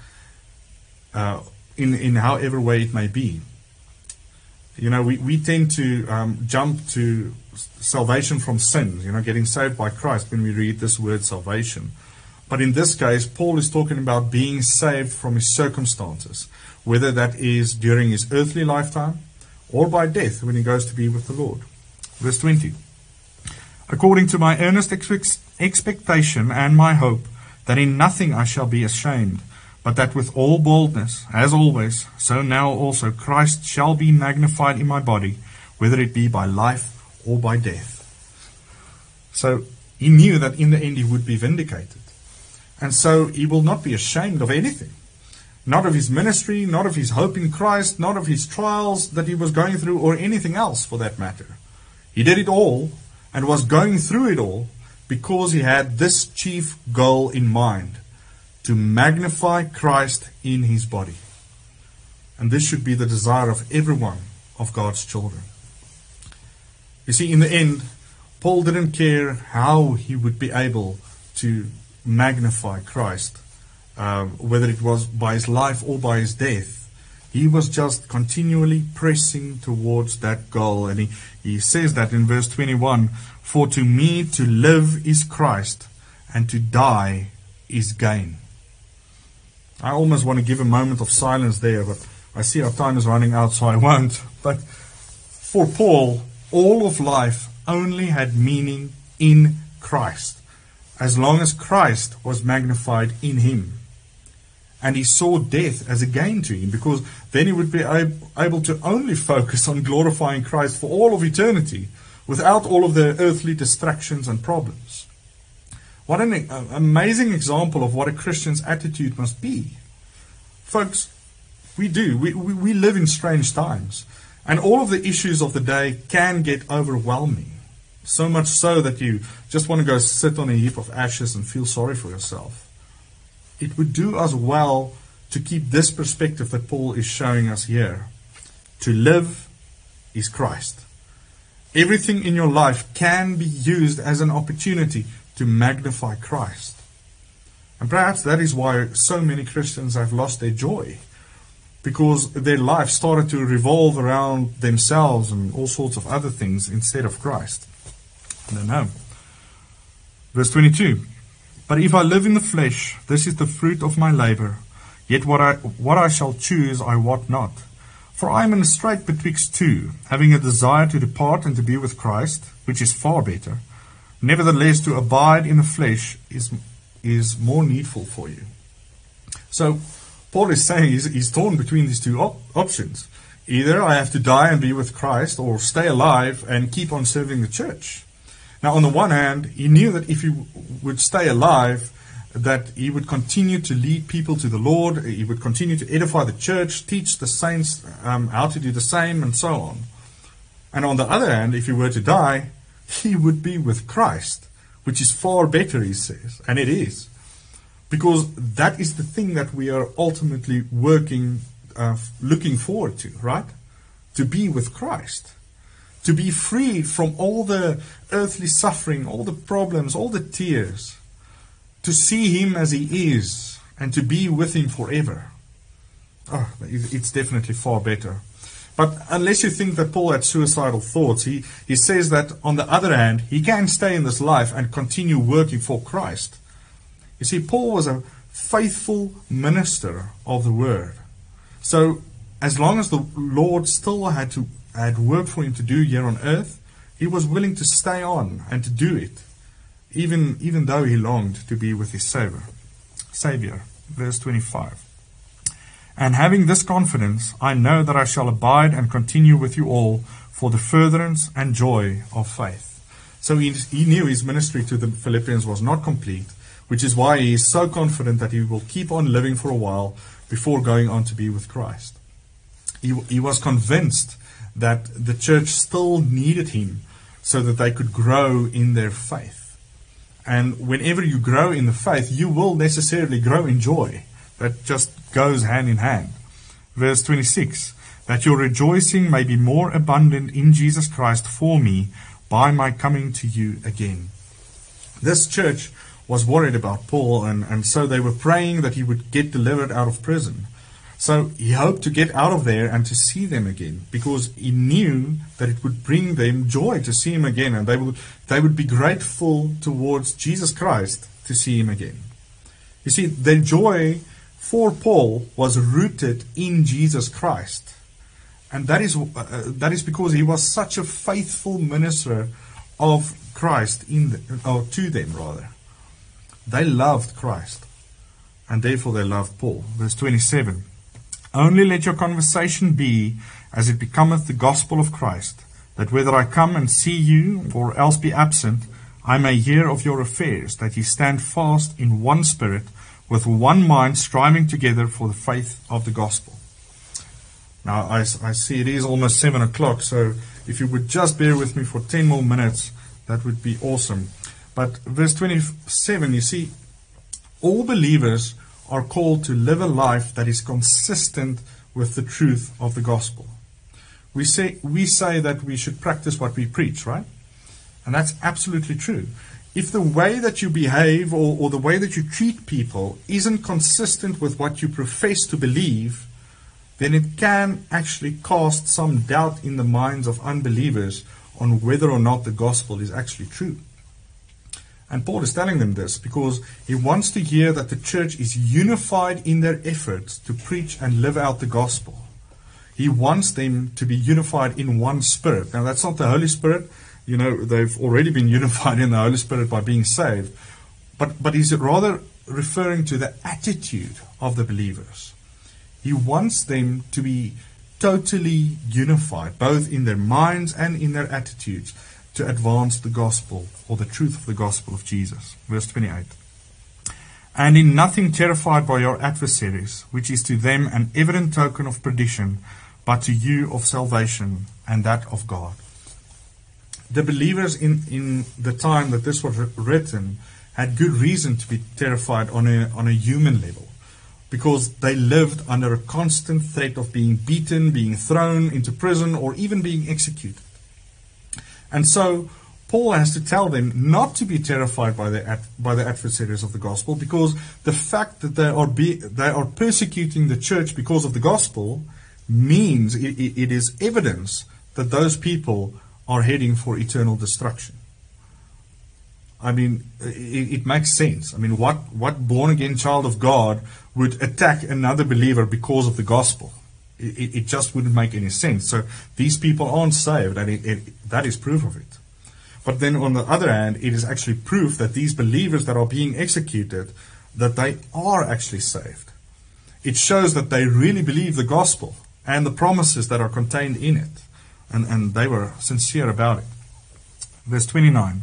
uh, in in however way it may be. You know, we, we tend to um, jump to salvation from sin, you know, getting saved by Christ when we read this word salvation. But in this case, Paul is talking about being saved from his circumstances, whether that is during his earthly lifetime or by death when he goes to be with the Lord. Verse 20. According to my earnest expectation and my hope, that in nothing I shall be ashamed, but that with all boldness, as always, so now also Christ shall be magnified in my body, whether it be by life or by death. So he knew that in the end he would be vindicated. And so he will not be ashamed of anything. Not of his ministry, not of his hope in Christ, not of his trials that he was going through, or anything else for that matter. He did it all and was going through it all because he had this chief goal in mind to magnify Christ in his body. And this should be the desire of every one of God's children. You see, in the end, Paul didn't care how he would be able to magnify Christ, uh, whether it was by his life or by his death. He was just continually pressing towards that goal. And he, he says that in verse 21 For to me to live is Christ, and to die is gain. I almost want to give a moment of silence there, but I see our time is running out, so I won't. But for Paul, all of life only had meaning in Christ as long as Christ was magnified in him. And he saw death as a gain to him because then he would be able to only focus on glorifying Christ for all of eternity without all of the earthly distractions and problems. What an amazing example of what a Christian's attitude must be. Folks, we do. We, we, we live in strange times. And all of the issues of the day can get overwhelming. So much so that you just want to go sit on a heap of ashes and feel sorry for yourself. It would do us well to keep this perspective that Paul is showing us here. To live is Christ. Everything in your life can be used as an opportunity to magnify Christ. And perhaps that is why so many Christians have lost their joy. Because their life started to revolve around themselves and all sorts of other things instead of Christ. I don't know. Verse 22. But if I live in the flesh, this is the fruit of my labor. Yet what I, what I shall choose I wot not. For I am in a strait betwixt two, having a desire to depart and to be with Christ, which is far better. Nevertheless, to abide in the flesh is, is more needful for you. So, Paul is saying he's, he's torn between these two op- options. Either I have to die and be with Christ, or stay alive and keep on serving the church. Now, on the one hand, he knew that if he would stay alive, that he would continue to lead people to the Lord, he would continue to edify the church, teach the saints um, how to do the same, and so on. And on the other hand, if he were to die, he would be with Christ, which is far better, he says, and it is. Because that is the thing that we are ultimately working, uh, looking forward to, right? To be with Christ to be freed from all the earthly suffering, all the problems, all the tears, to see Him as He is, and to be with Him forever. Oh, it's definitely far better. But unless you think that Paul had suicidal thoughts, he, he says that on the other hand, he can stay in this life and continue working for Christ. You see, Paul was a faithful minister of the word. So, as long as the Lord still had to had work for him to do here on earth, he was willing to stay on and to do it, even, even though he longed to be with his Savior. Savior, verse 25. And having this confidence, I know that I shall abide and continue with you all for the furtherance and joy of faith. So he, he knew his ministry to the Philippians was not complete, which is why he is so confident that he will keep on living for a while before going on to be with Christ. He, he was convinced that the church still needed him so that they could grow in their faith. And whenever you grow in the faith, you will necessarily grow in joy. That just goes hand in hand. Verse 26 That your rejoicing may be more abundant in Jesus Christ for me by my coming to you again. This church was worried about Paul, and, and so they were praying that he would get delivered out of prison. So he hoped to get out of there and to see them again because he knew that it would bring them joy to see him again and they would, they would be grateful towards Jesus Christ to see him again. You see, their joy for Paul was rooted in Jesus Christ. And that is, uh, that is because he was such a faithful minister of Christ in the, or to them rather. They loved Christ, and therefore they loved Paul. Verse 27 Only let your conversation be as it becometh the gospel of Christ, that whether I come and see you or else be absent, I may hear of your affairs, that ye stand fast in one spirit, with one mind, striving together for the faith of the gospel. Now, I, I see it is almost 7 o'clock, so if you would just bear with me for 10 more minutes, that would be awesome. But verse 27, you see, all believers are called to live a life that is consistent with the truth of the gospel. We say, we say that we should practice what we preach, right? And that's absolutely true. If the way that you behave or, or the way that you treat people isn't consistent with what you profess to believe, then it can actually cast some doubt in the minds of unbelievers on whether or not the gospel is actually true. And Paul is telling them this because he wants to hear that the church is unified in their efforts to preach and live out the gospel. He wants them to be unified in one spirit. Now, that's not the Holy Spirit. You know, they've already been unified in the Holy Spirit by being saved. But, but he's rather referring to the attitude of the believers. He wants them to be totally unified, both in their minds and in their attitudes to advance the gospel or the truth of the gospel of Jesus. Verse 28. And in nothing terrified by your adversaries, which is to them an evident token of perdition, but to you of salvation and that of God. The believers in, in the time that this was written had good reason to be terrified on a, on a human level because they lived under a constant threat of being beaten, being thrown into prison, or even being executed. And so Paul has to tell them not to be terrified by the by the adversaries of the gospel, because the fact that they are be, they are persecuting the church because of the gospel means it, it is evidence that those people are heading for eternal destruction. I mean, it, it, makes sense. I mean, what, what born again child of God would attack another believer because of the gospel? It, it, just wouldn't make any sense. So these people aren't saved, and it, that is proof of it. But then on the other hand, it is actually proof that these believers that are being executed, that they are actually saved. It shows that they really believe the gospel and the promises that are contained in it. And, and they were sincere about it. Verse 29.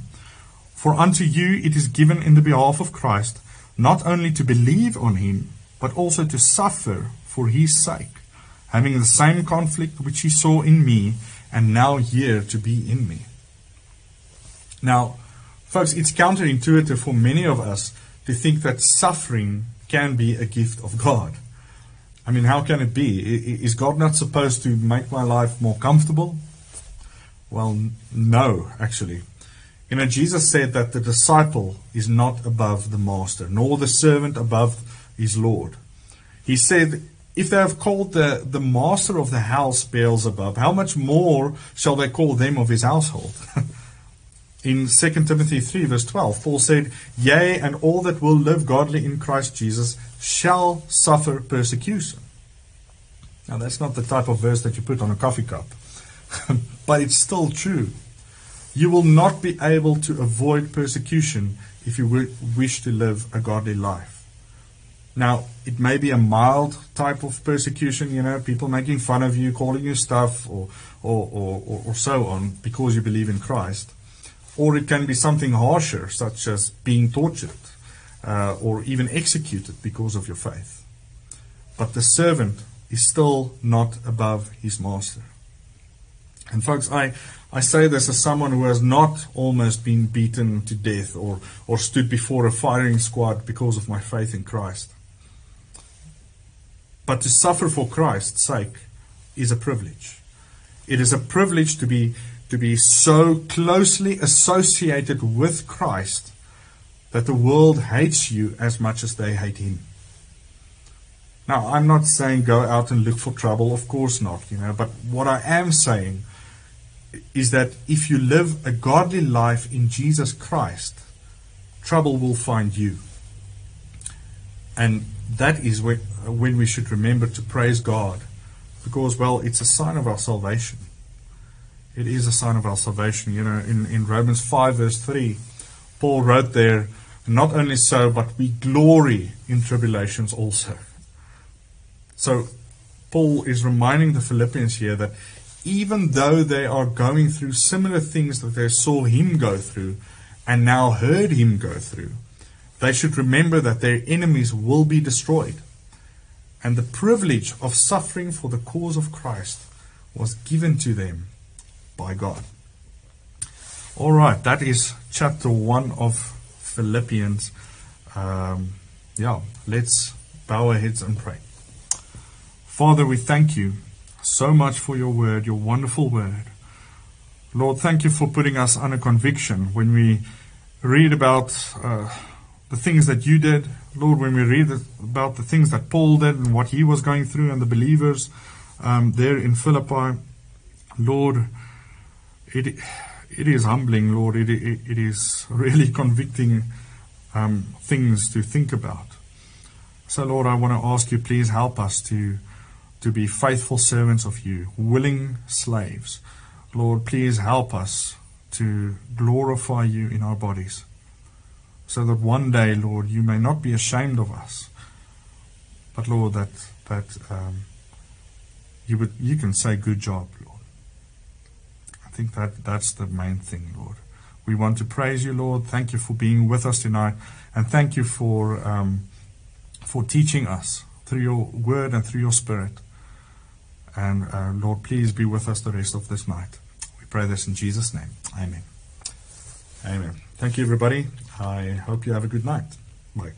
For unto you it is given in the behalf of Christ, not only to believe on him, but also to suffer for his sake having the same conflict which he saw in me, and now here to be in me. Now, folks, it's counterintuitive for many of us to think that suffering can be a gift of God. I mean, how can it be? Is God not supposed to make my life more comfortable? Well, no, actually. You know, Jesus said that the disciple is not above the master, nor the servant above his Lord. He said, if they have called the, the master of the house Beelzebub, how much more shall they call them of his household? in 2 Timothy 3, verse 12, Paul said, Yea, and all that will live godly in Christ Jesus shall suffer persecution. Now, that's not the type of verse that you put on a coffee cup, but it's still true. You will not be able to avoid persecution if you wish to live a godly life. Now, it may be a mild type of persecution, you know, people making fun of you, calling you stuff, or, or, or, or, so on, because you believe in Christ. Or it can be something harsher, such as being tortured, uh, or even executed because of your faith. But the servant is still not above his master. And folks, I, I say this as someone who has not almost been beaten to death or, or stood before a firing squad because of my faith in Christ. But to suffer for Christ's sake is a privilege. It is a privilege to be to be so closely associated with Christ that the world hates you as much as they hate him. Now, I'm not saying go out and look for trouble, of course not, you know, but what I am saying is that if you live a godly life in Jesus Christ, trouble will find you. And that is when, we should remember to praise God because, well, it's a sign of our salvation. It is a sign of our salvation. You know, in, in Romans 5, verse 3, Paul wrote there, Not only so, but we glory in tribulations also. So, Paul is reminding the Philippians here that even though they are going through similar things that they saw him go through and now heard him go through, they should remember that their enemies will be destroyed. And the privilege of suffering for the cause of Christ was given to them by God. All right, that is chapter 1 of Philippians. Um, yeah, let's bow our heads and pray. Father, we thank you so much for your word, your wonderful word. Lord, thank you for putting us under conviction when we read about uh, the things that you did. Lord, when we read about the things that Paul did and what he was going through and the believers um, there in Philippi, Lord, it, it is humbling, Lord. It, it, it is really convicting um, things to think about. So, Lord, I want to ask you, please help us to to be faithful servants of you, willing slaves. Lord, please help us to glorify you in our bodies, so that one day, Lord, you may not be ashamed of us, but Lord, that that um, you would you can say, "Good job, Lord." I think that that's the main thing, Lord. We want to praise you, Lord. Thank you for being with us tonight, and thank you for um, for teaching us through your word and through your spirit. And uh, Lord, please be with us the rest of this night. We pray this in Jesus' name. Amen. Amen. Thank you, everybody. I hope you have a good night. Bye.